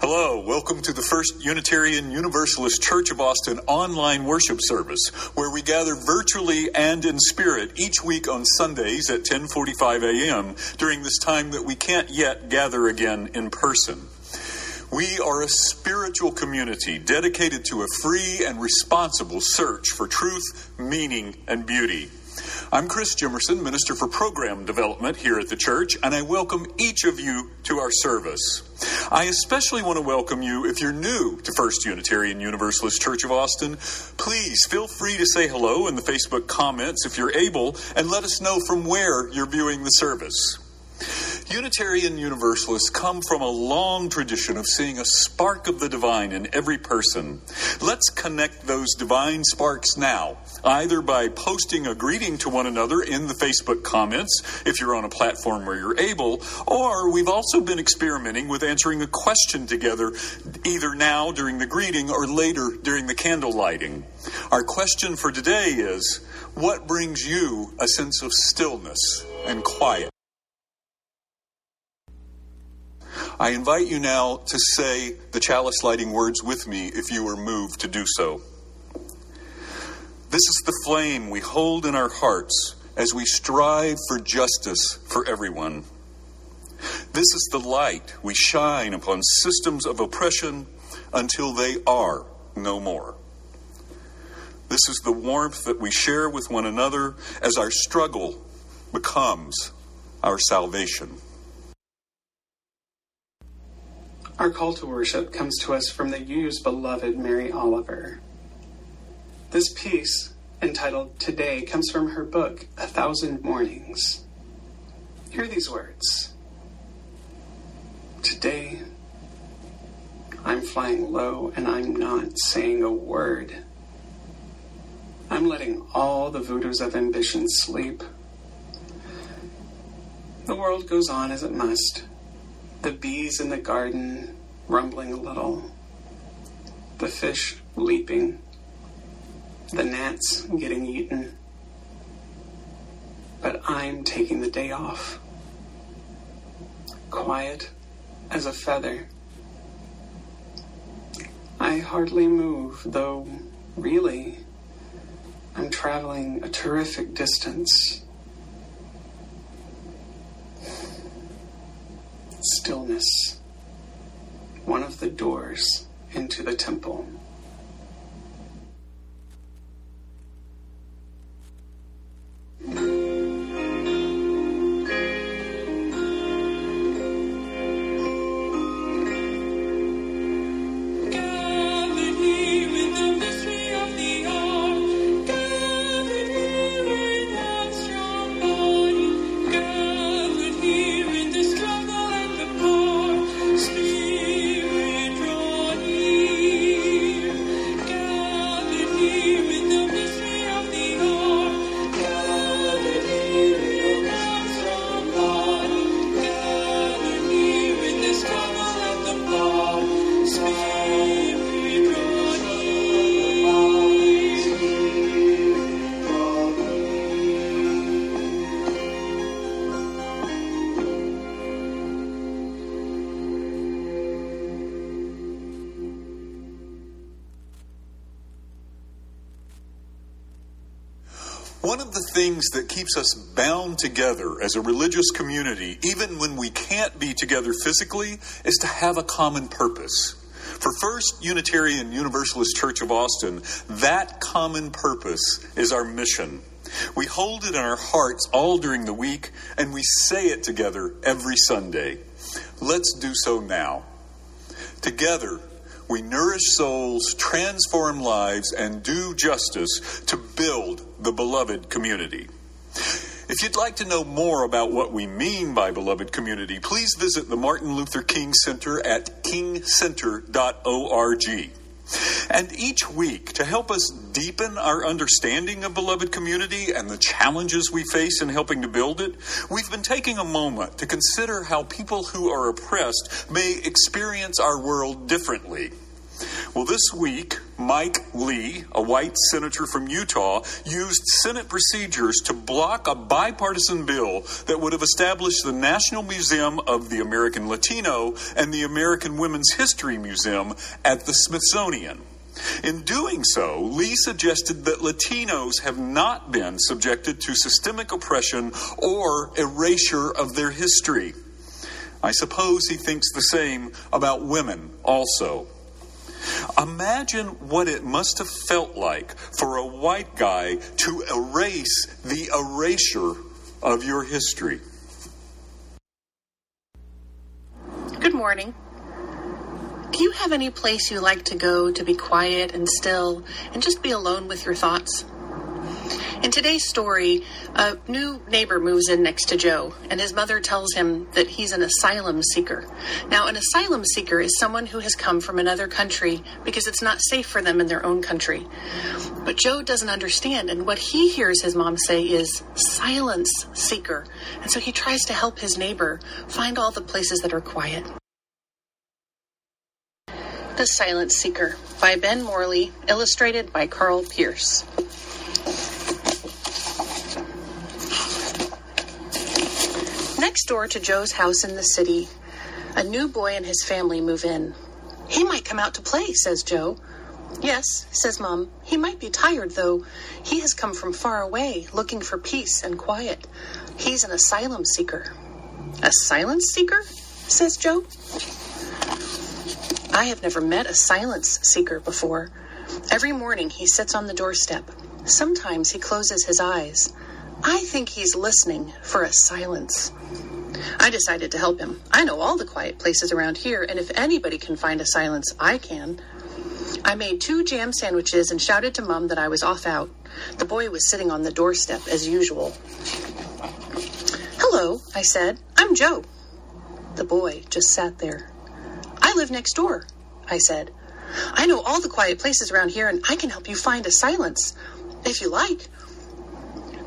Hello, welcome to the First Unitarian Universalist Church of Austin online worship service, where we gather virtually and in spirit each week on Sundays at 10:45 a.m. during this time that we can't yet gather again in person. We are a spiritual community dedicated to a free and responsible search for truth, meaning, and beauty. I'm Chris Jimmerson, Minister for Program Development here at the church, and I welcome each of you to our service. I especially want to welcome you if you're new to First Unitarian Universalist Church of Austin. Please feel free to say hello in the Facebook comments if you're able, and let us know from where you're viewing the service. Unitarian Universalists come from a long tradition of seeing a spark of the divine in every person. Let's connect those divine sparks now, either by posting a greeting to one another in the Facebook comments, if you're on a platform where you're able, or we've also been experimenting with answering a question together, either now during the greeting or later during the candle lighting. Our question for today is What brings you a sense of stillness and quiet? I invite you now to say the chalice lighting words with me if you are moved to do so. This is the flame we hold in our hearts as we strive for justice for everyone. This is the light we shine upon systems of oppression until they are no more. This is the warmth that we share with one another as our struggle becomes our salvation. Our call to worship comes to us from the UU's beloved Mary Oliver. This piece, entitled Today, comes from her book, A Thousand Mornings. Hear these words Today, I'm flying low and I'm not saying a word. I'm letting all the voodoos of ambition sleep. The world goes on as it must the bees in the garden rumbling a little, the fish leaping, the gnats getting eaten. But I'm taking the day off. Quiet as a feather. I hardly move, though really I'm traveling a terrific distance stillness, one of the doors into the temple. Things that keeps us bound together as a religious community, even when we can't be together physically, is to have a common purpose. For First Unitarian Universalist Church of Austin, that common purpose is our mission. We hold it in our hearts all during the week, and we say it together every Sunday. Let's do so now. Together, we nourish souls, transform lives, and do justice to build the beloved community. If you'd like to know more about what we mean by beloved community, please visit the Martin Luther King Center at kingcenter.org. And each week, to help us deepen our understanding of beloved community and the challenges we face in helping to build it, we've been taking a moment to consider how people who are oppressed may experience our world differently. Well, this week, Mike Lee, a white senator from Utah, used Senate procedures to block a bipartisan bill that would have established the National Museum of the American Latino and the American Women's History Museum at the Smithsonian. In doing so, Lee suggested that Latinos have not been subjected to systemic oppression or erasure of their history. I suppose he thinks the same about women also. Imagine what it must have felt like for a white guy to erase the erasure of your history. Good morning. Do you have any place you like to go to be quiet and still and just be alone with your thoughts? In today's story, a new neighbor moves in next to Joe, and his mother tells him that he's an asylum seeker. Now, an asylum seeker is someone who has come from another country because it's not safe for them in their own country. But Joe doesn't understand, and what he hears his mom say is silence seeker. And so he tries to help his neighbor find all the places that are quiet. The Silence Seeker by Ben Morley, illustrated by Carl Pearce. Next door to Joe's house in the city, a new boy and his family move in. He might come out to play, says Joe. Yes, says Mom. He might be tired, though. He has come from far away, looking for peace and quiet. He's an asylum seeker. A silence seeker? says Joe. I have never met a silence seeker before. Every morning he sits on the doorstep. Sometimes he closes his eyes. I think he's listening for a silence. I decided to help him. I know all the quiet places around here, and if anybody can find a silence, I can. I made two jam sandwiches and shouted to Mum that I was off out. The boy was sitting on the doorstep as usual. Hello, I said. I'm Joe. The boy just sat there. I live next door, I said. I know all the quiet places around here, and I can help you find a silence, if you like.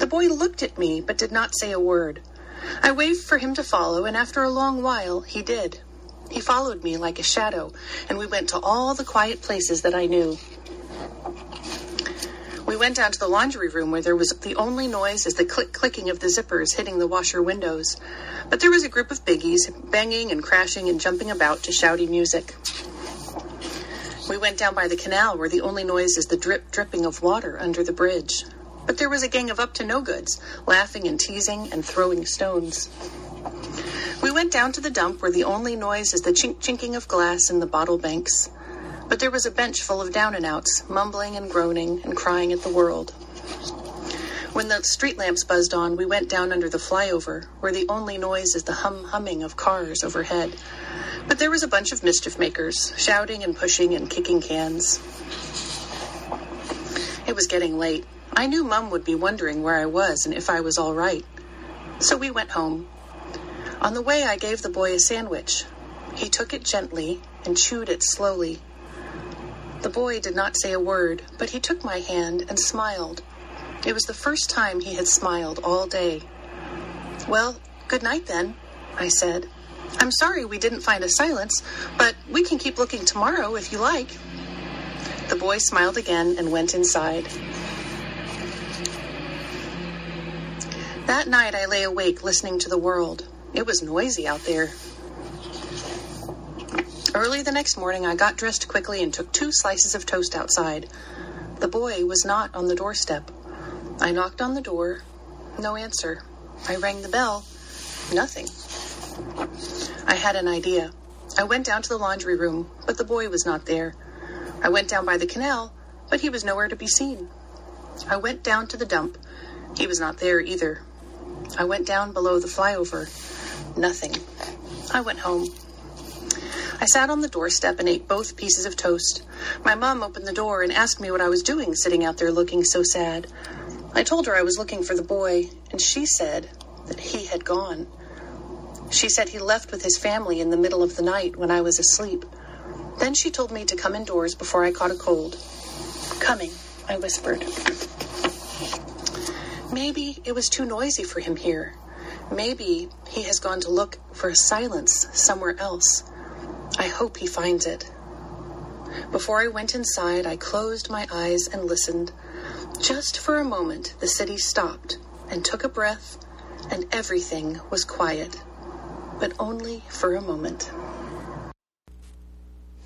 The boy looked at me, but did not say a word. I waved for him to follow, and after a long while, he did. He followed me like a shadow, and we went to all the quiet places that I knew. We went down to the laundry room where there was the only noise is the click clicking of the zippers hitting the washer windows. But there was a group of biggies banging and crashing and jumping about to shouty music. We went down by the canal where the only noise is the drip dripping of water under the bridge. But there was a gang of up to no goods, laughing and teasing and throwing stones. We went down to the dump where the only noise is the chink chinking of glass in the bottle banks. But there was a bench full of down and outs, mumbling and groaning and crying at the world. When the street lamps buzzed on, we went down under the flyover, where the only noise is the hum humming of cars overhead. But there was a bunch of mischief makers, shouting and pushing and kicking cans. It was getting late. I knew Mum would be wondering where I was and if I was all right. So we went home. On the way, I gave the boy a sandwich. He took it gently and chewed it slowly. The boy did not say a word, but he took my hand and smiled. It was the first time he had smiled all day. Well, good night then, I said. I'm sorry we didn't find a silence, but we can keep looking tomorrow if you like. The boy smiled again and went inside. That night I lay awake listening to the world. It was noisy out there. Early the next morning, I got dressed quickly and took two slices of toast outside. The boy was not on the doorstep. I knocked on the door. No answer. I rang the bell. Nothing. I had an idea. I went down to the laundry room, but the boy was not there. I went down by the canal, but he was nowhere to be seen. I went down to the dump. He was not there either. I went down below the flyover. Nothing. I went home. I sat on the doorstep and ate both pieces of toast. My mom opened the door and asked me what I was doing sitting out there looking so sad. I told her I was looking for the boy, and she said that he had gone. She said he left with his family in the middle of the night when I was asleep. Then she told me to come indoors before I caught a cold. Coming, I whispered. Maybe it was too noisy for him here. Maybe he has gone to look for silence somewhere else. I hope he finds it. Before I went inside, I closed my eyes and listened. Just for a moment, the city stopped and took a breath, and everything was quiet. But only for a moment.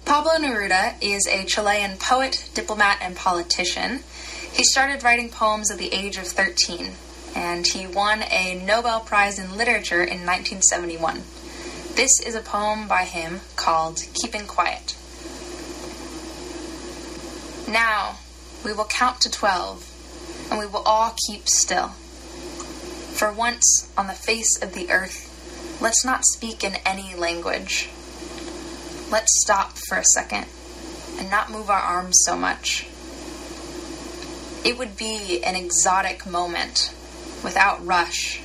Pablo Neruda is a Chilean poet, diplomat, and politician. He started writing poems at the age of 13, and he won a Nobel Prize in Literature in 1971. This is a poem by him called Keeping Quiet. Now, we will count to 12, and we will all keep still. For once on the face of the earth, let's not speak in any language. Let's stop for a second and not move our arms so much. It would be an exotic moment without rush,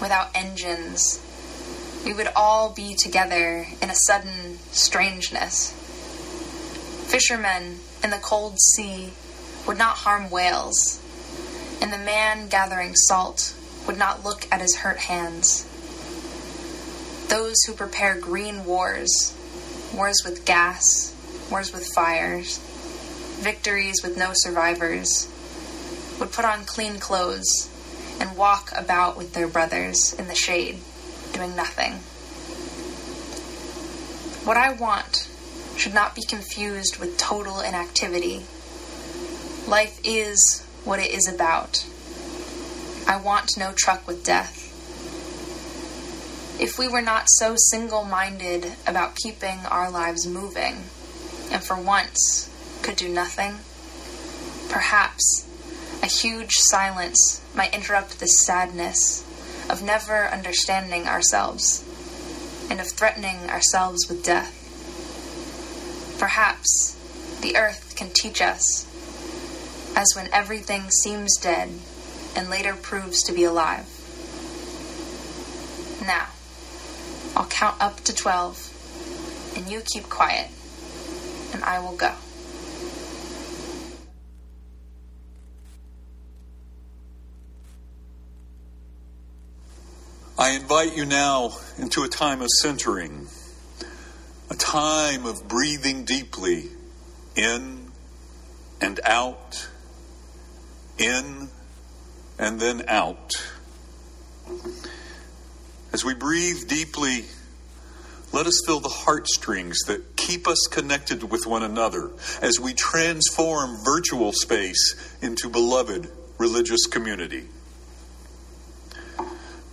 without engines, we would all be together in a sudden strangeness. Fishermen in the cold sea would not harm whales, and the man gathering salt would not look at his hurt hands. Those who prepare green wars, wars with gas, wars with fires, victories with no survivors, would put on clean clothes and walk about with their brothers in the shade doing nothing. What I want should not be confused with total inactivity. Life is what it is about. I want no truck with death. If we were not so single minded about keeping our lives moving, and for once could do nothing, perhaps a huge silence might interrupt this sadness of never understanding ourselves, and of threatening ourselves with death. Perhaps the earth can teach us, as when everything seems dead and later proves to be alive. Now, I'll count up to 12, and you keep quiet, and I will go. I invite you now into a time of centering, a time of breathing deeply in and out, in and then out. As we breathe deeply, let us feel the heartstrings that keep us connected with one another as we transform virtual space into beloved religious community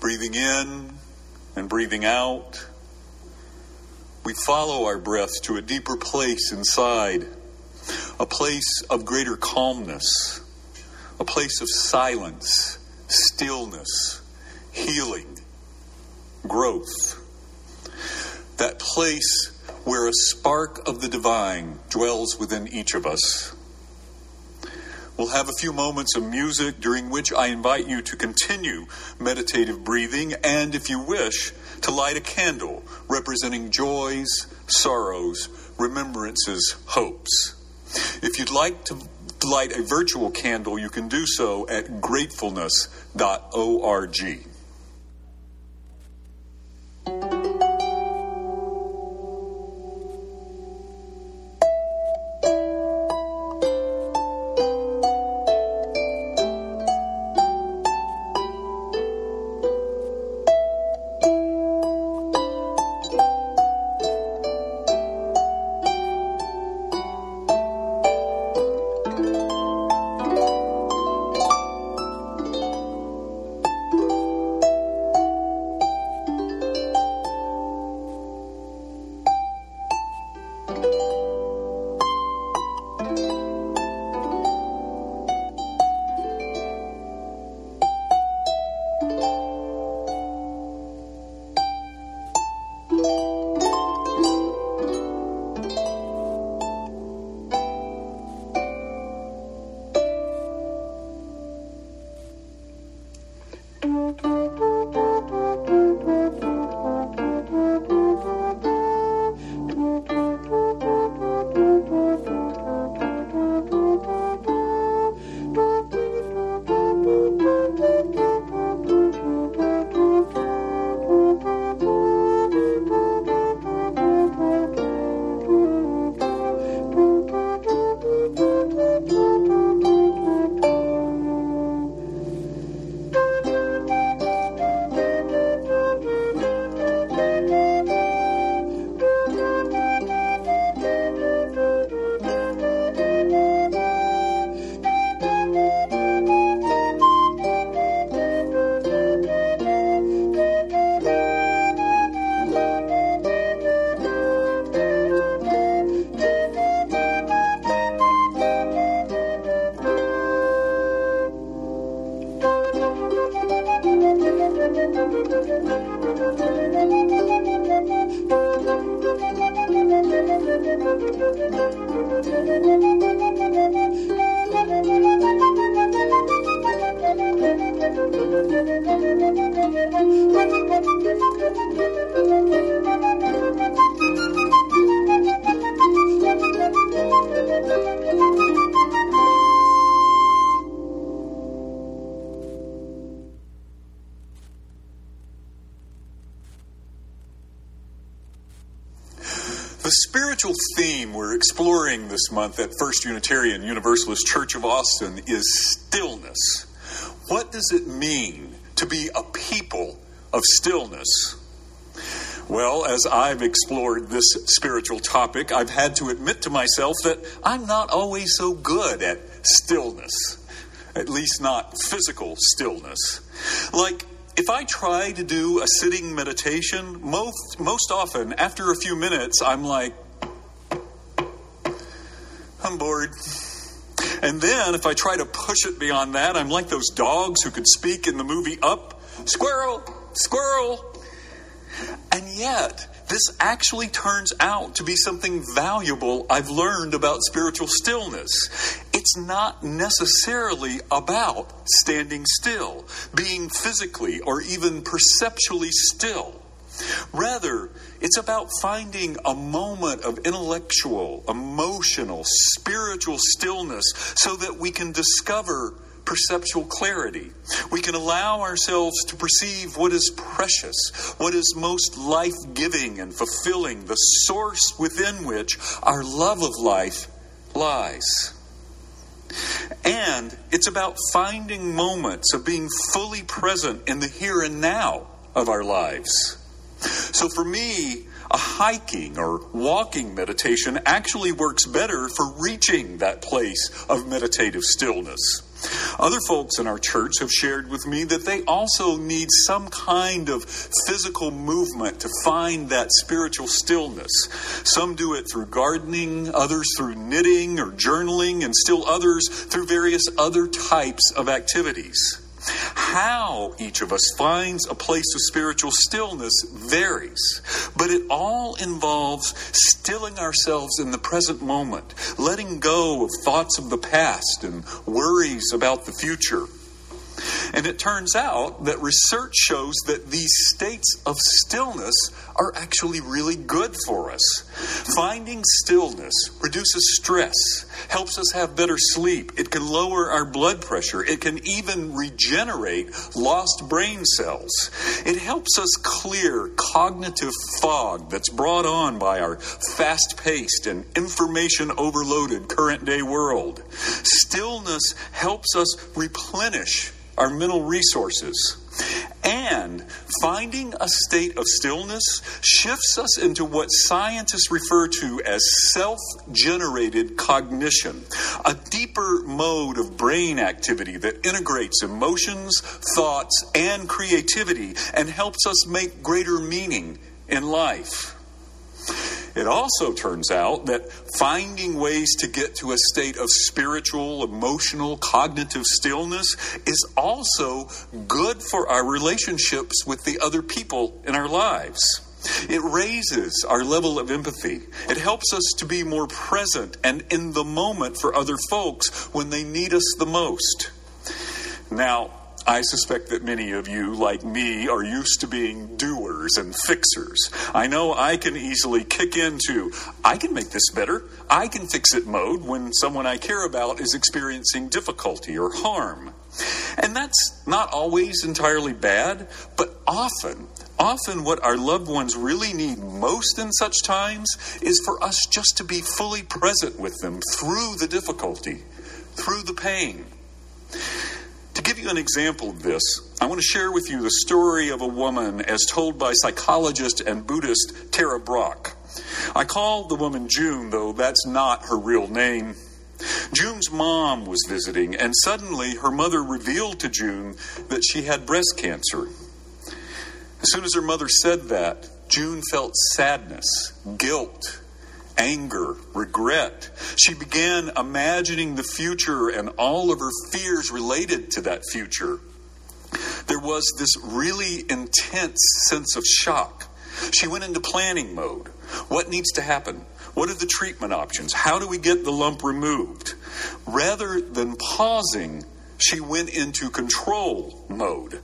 breathing in and breathing out. We follow our breaths to a deeper place inside, a place of greater calmness, a place of silence, stillness, healing, growth. That place where a spark of the divine dwells within each of us. We'll have a few moments of music during which I invite you to continue meditative breathing and, if you wish, to light a candle representing joys, sorrows, remembrances, hopes. If you'd like to light a virtual candle, you can do so at gratefulness.org. month at First Unitarian Universalist Church of Austin is stillness. What does it mean to be a people of stillness? Well, as I've explored this spiritual topic, I've had to admit to myself that I'm not always so good at stillness, at least not physical stillness. Like, if I try to do a sitting meditation, most, most often after a few minutes, I'm like, I'm bored. And then if I try to push it beyond that, I'm like those dogs who could speak in the movie Up squirrel, squirrel. And yet, this actually turns out to be something valuable I've learned about spiritual stillness. It's not necessarily about standing still, being physically or even perceptually still. Rather, it's about finding a moment of intellectual, emotional, spiritual stillness so that we can discover perceptual clarity. We can allow ourselves to perceive what is precious, what is most life giving and fulfilling, the source within which our love of life lies. And it's about finding moments of being fully present in the here and now of our lives. So for me, a hiking or walking meditation actually works better for reaching that place of meditative stillness. Other folks in our church have shared with me that they also need some kind of physical movement to find that spiritual stillness. Some do it through gardening, others through knitting or journaling, and still others through various other types of activities. How each of us finds a place of spiritual stillness varies, but it all involves stilling ourselves in the present moment, letting go of thoughts of the past and worries about the future. And it turns out that research shows that these states of stillness are actually really good for us. Finding stillness reduces stress, helps us have better sleep, it can lower our blood pressure, it can even regenerate lost brain cells. It helps us clear cognitive fog that's brought on by our fast paced and information overloaded current day world. Stillness helps us replenish our mental resources. And finding a state of stillness shifts us into what scientists refer to as self generated cognition, a deeper mode of brain activity that integrates emotions, thoughts, and creativity and helps us make greater meaning in life. It also turns out that finding ways to get to a state of spiritual, emotional, cognitive stillness is also good for our relationships with the other people in our lives. It raises our level of empathy. It helps us to be more present and in the moment for other folks when they need us the most. Now, I suspect that many of you, like me, are used to being doers and fixers. I know I can easily kick into, I can make this better, I can fix it mode when someone I care about is experiencing difficulty or harm. And that's not always entirely bad, but often, often what our loved ones really need most in such times is for us just to be fully present with them through the difficulty, through the pain. To give you an example of this, I want to share with you the story of a woman as told by psychologist and Buddhist Tara Brach. I call the woman June, though that's not her real name. June's mom was visiting, and suddenly her mother revealed to June that she had breast cancer. As soon as her mother said that, June felt sadness, guilt, anger, regret. She began imagining the future and all of her fears related to that future. There was this really intense sense of shock. She went into planning mode. What needs to happen? What are the treatment options? How do we get the lump removed? Rather than pausing, she went into control mode.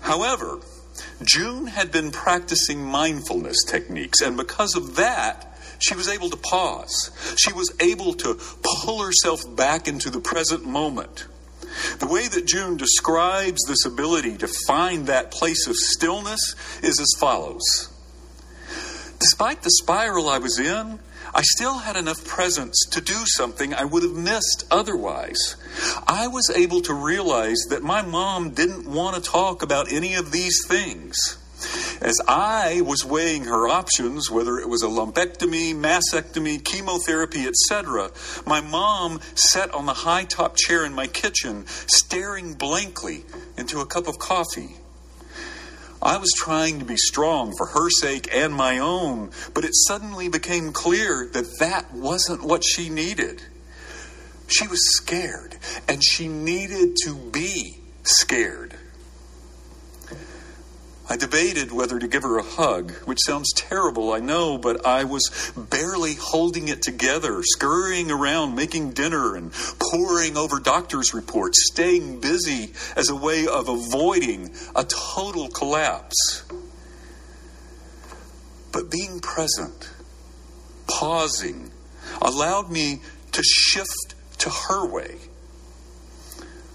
However, June had been practicing mindfulness techniques, and because of that, she was able to pause. She was able to pull herself back into the present moment. The way that June describes this ability to find that place of stillness is as follows Despite the spiral I was in, I still had enough presence to do something I would have missed otherwise. I was able to realize that my mom didn't want to talk about any of these things. As I was weighing her options, whether it was a lumpectomy, mastectomy, chemotherapy, etc., my mom sat on the high top chair in my kitchen, staring blankly into a cup of coffee. I was trying to be strong for her sake and my own, but it suddenly became clear that that wasn't what she needed. She was scared, and she needed to be scared. I debated whether to give her a hug, which sounds terrible, I know, but I was barely holding it together, scurrying around, making dinner, and poring over doctor's reports, staying busy as a way of avoiding a total collapse. But being present, pausing, allowed me to shift to her way.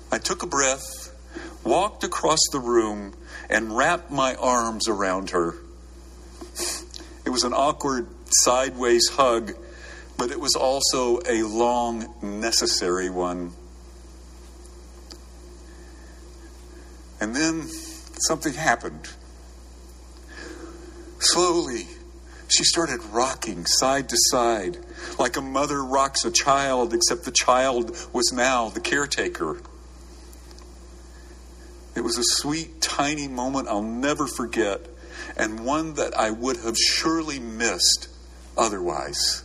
I took a breath, walked across the room, and wrapped my arms around her. It was an awkward sideways hug, but it was also a long, necessary one. And then something happened. Slowly, she started rocking side to side, like a mother rocks a child, except the child was now the caretaker. It was a sweet, tiny moment I'll never forget, and one that I would have surely missed otherwise.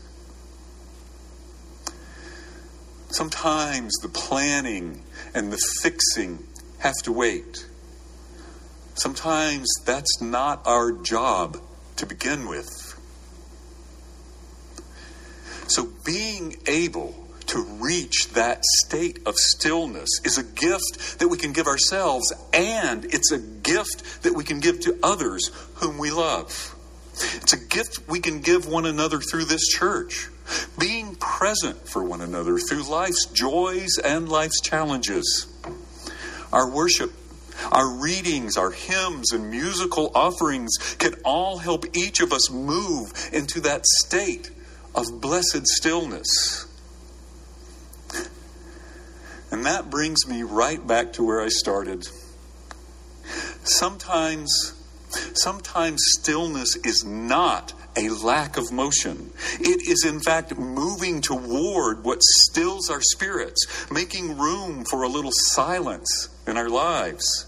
Sometimes the planning and the fixing have to wait. Sometimes that's not our job to begin with. So being able to reach that state of stillness is a gift that we can give ourselves, and it's a gift that we can give to others whom we love. It's a gift we can give one another through this church. Being present for one another through life's joys and life's challenges. Our worship, our readings, our hymns, and musical offerings can all help each of us move into that state of blessed stillness. And that brings me right back to where I started. Sometimes, sometimes stillness is not a lack of motion. It is, in fact, moving toward what stills our spirits, making room for a little silence in our lives.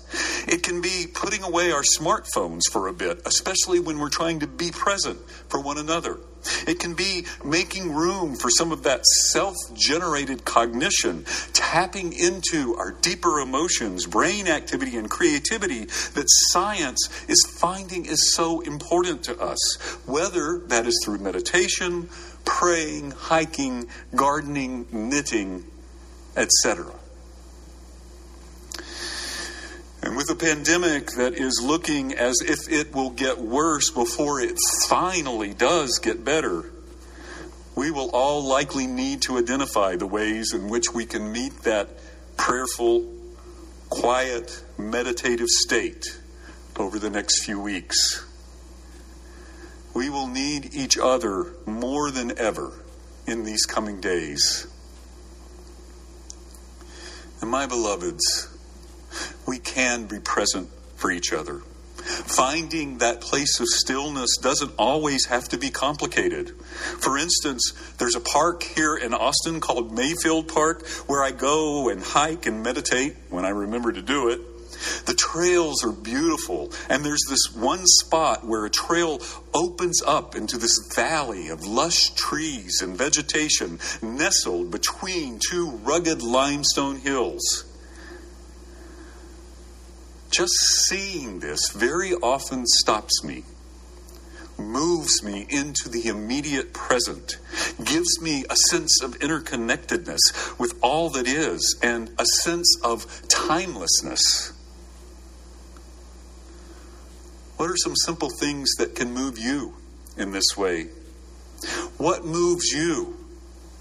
It can be putting away our smartphones for a bit, especially when we're trying to be present for one another. It can be making room for some of that self generated cognition, tapping into our deeper emotions, brain activity, and creativity that science is finding is so important to us, whether that is through meditation, praying, hiking, gardening, knitting, etc. And with a pandemic that is looking as if it will get worse before it finally does get better, we will all likely need to identify the ways in which we can meet that prayerful, quiet, meditative state over the next few weeks. We will need each other more than ever in these coming days. And my beloveds, we can be present for each other. Finding that place of stillness doesn't always have to be complicated. For instance, there's a park here in Austin called Mayfield Park where I go and hike and meditate when I remember to do it. The trails are beautiful, and there's this one spot where a trail opens up into this valley of lush trees and vegetation nestled between two rugged limestone hills. Just seeing this very often stops me. moves me into the immediate present, gives me a sense of interconnectedness with all that is, and a sense of timelessness. What are some simple things that can move you in this way? What moves you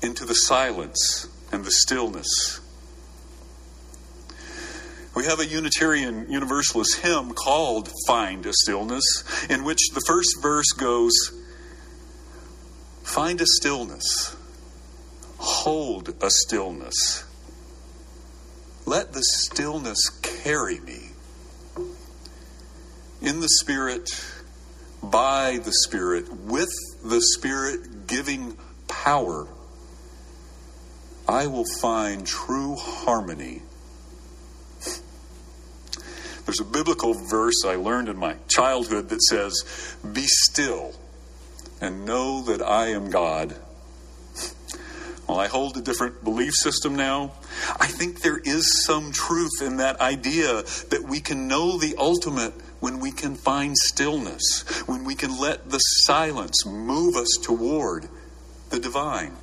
into the silence and the stillness? We have a Unitarian Universalist hymn called Find a Stillness, in which the first verse goes Find a stillness, hold a stillness, let the stillness carry me. In the Spirit, by the Spirit, with the Spirit giving power, I will find true harmony there's a biblical verse I learned in my childhood that says, Be still and know that I am God. Well, I hold a different belief system now. I think there is some truth in that idea that we can know the ultimate when we can find stillness, when we can let the silence move us toward the divine.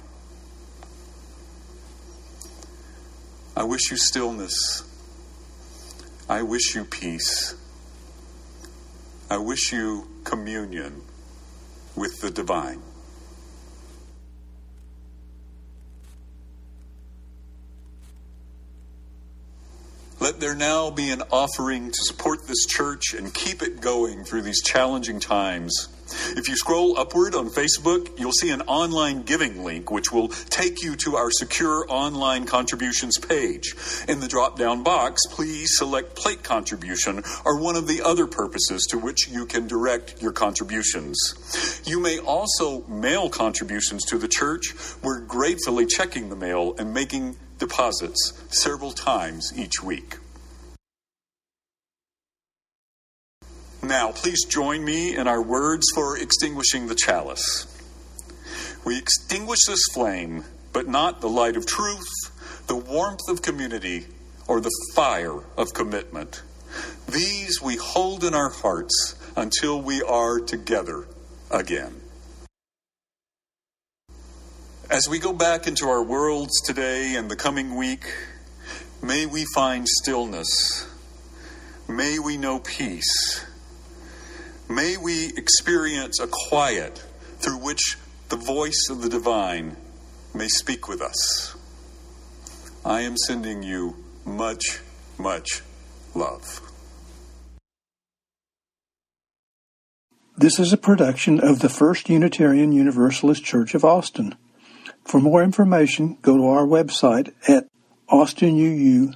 I wish you stillness I wish you peace. I wish you communion with the divine. Let there now be an offering to support this church and keep it going through these challenging times. If you scroll upward on Facebook, you'll see an online giving link which will take you to our secure online contributions page. In the drop down box, please select plate contribution or one of the other purposes to which you can direct your contributions. You may also mail contributions to the church. We're gratefully checking the mail and making deposits several times each week. Now, please join me in our words for extinguishing the chalice. We extinguish this flame, but not the light of truth, the warmth of community, or the fire of commitment. These we hold in our hearts until we are together again. As we go back into our worlds today and the coming week, may we find stillness. May we know peace. May we experience a quiet through which the voice of the divine may speak with us. I am sending you much, much love. This is a production of the First Unitarian Universalist Church of Austin. For more information, go to our website at austinuu.org.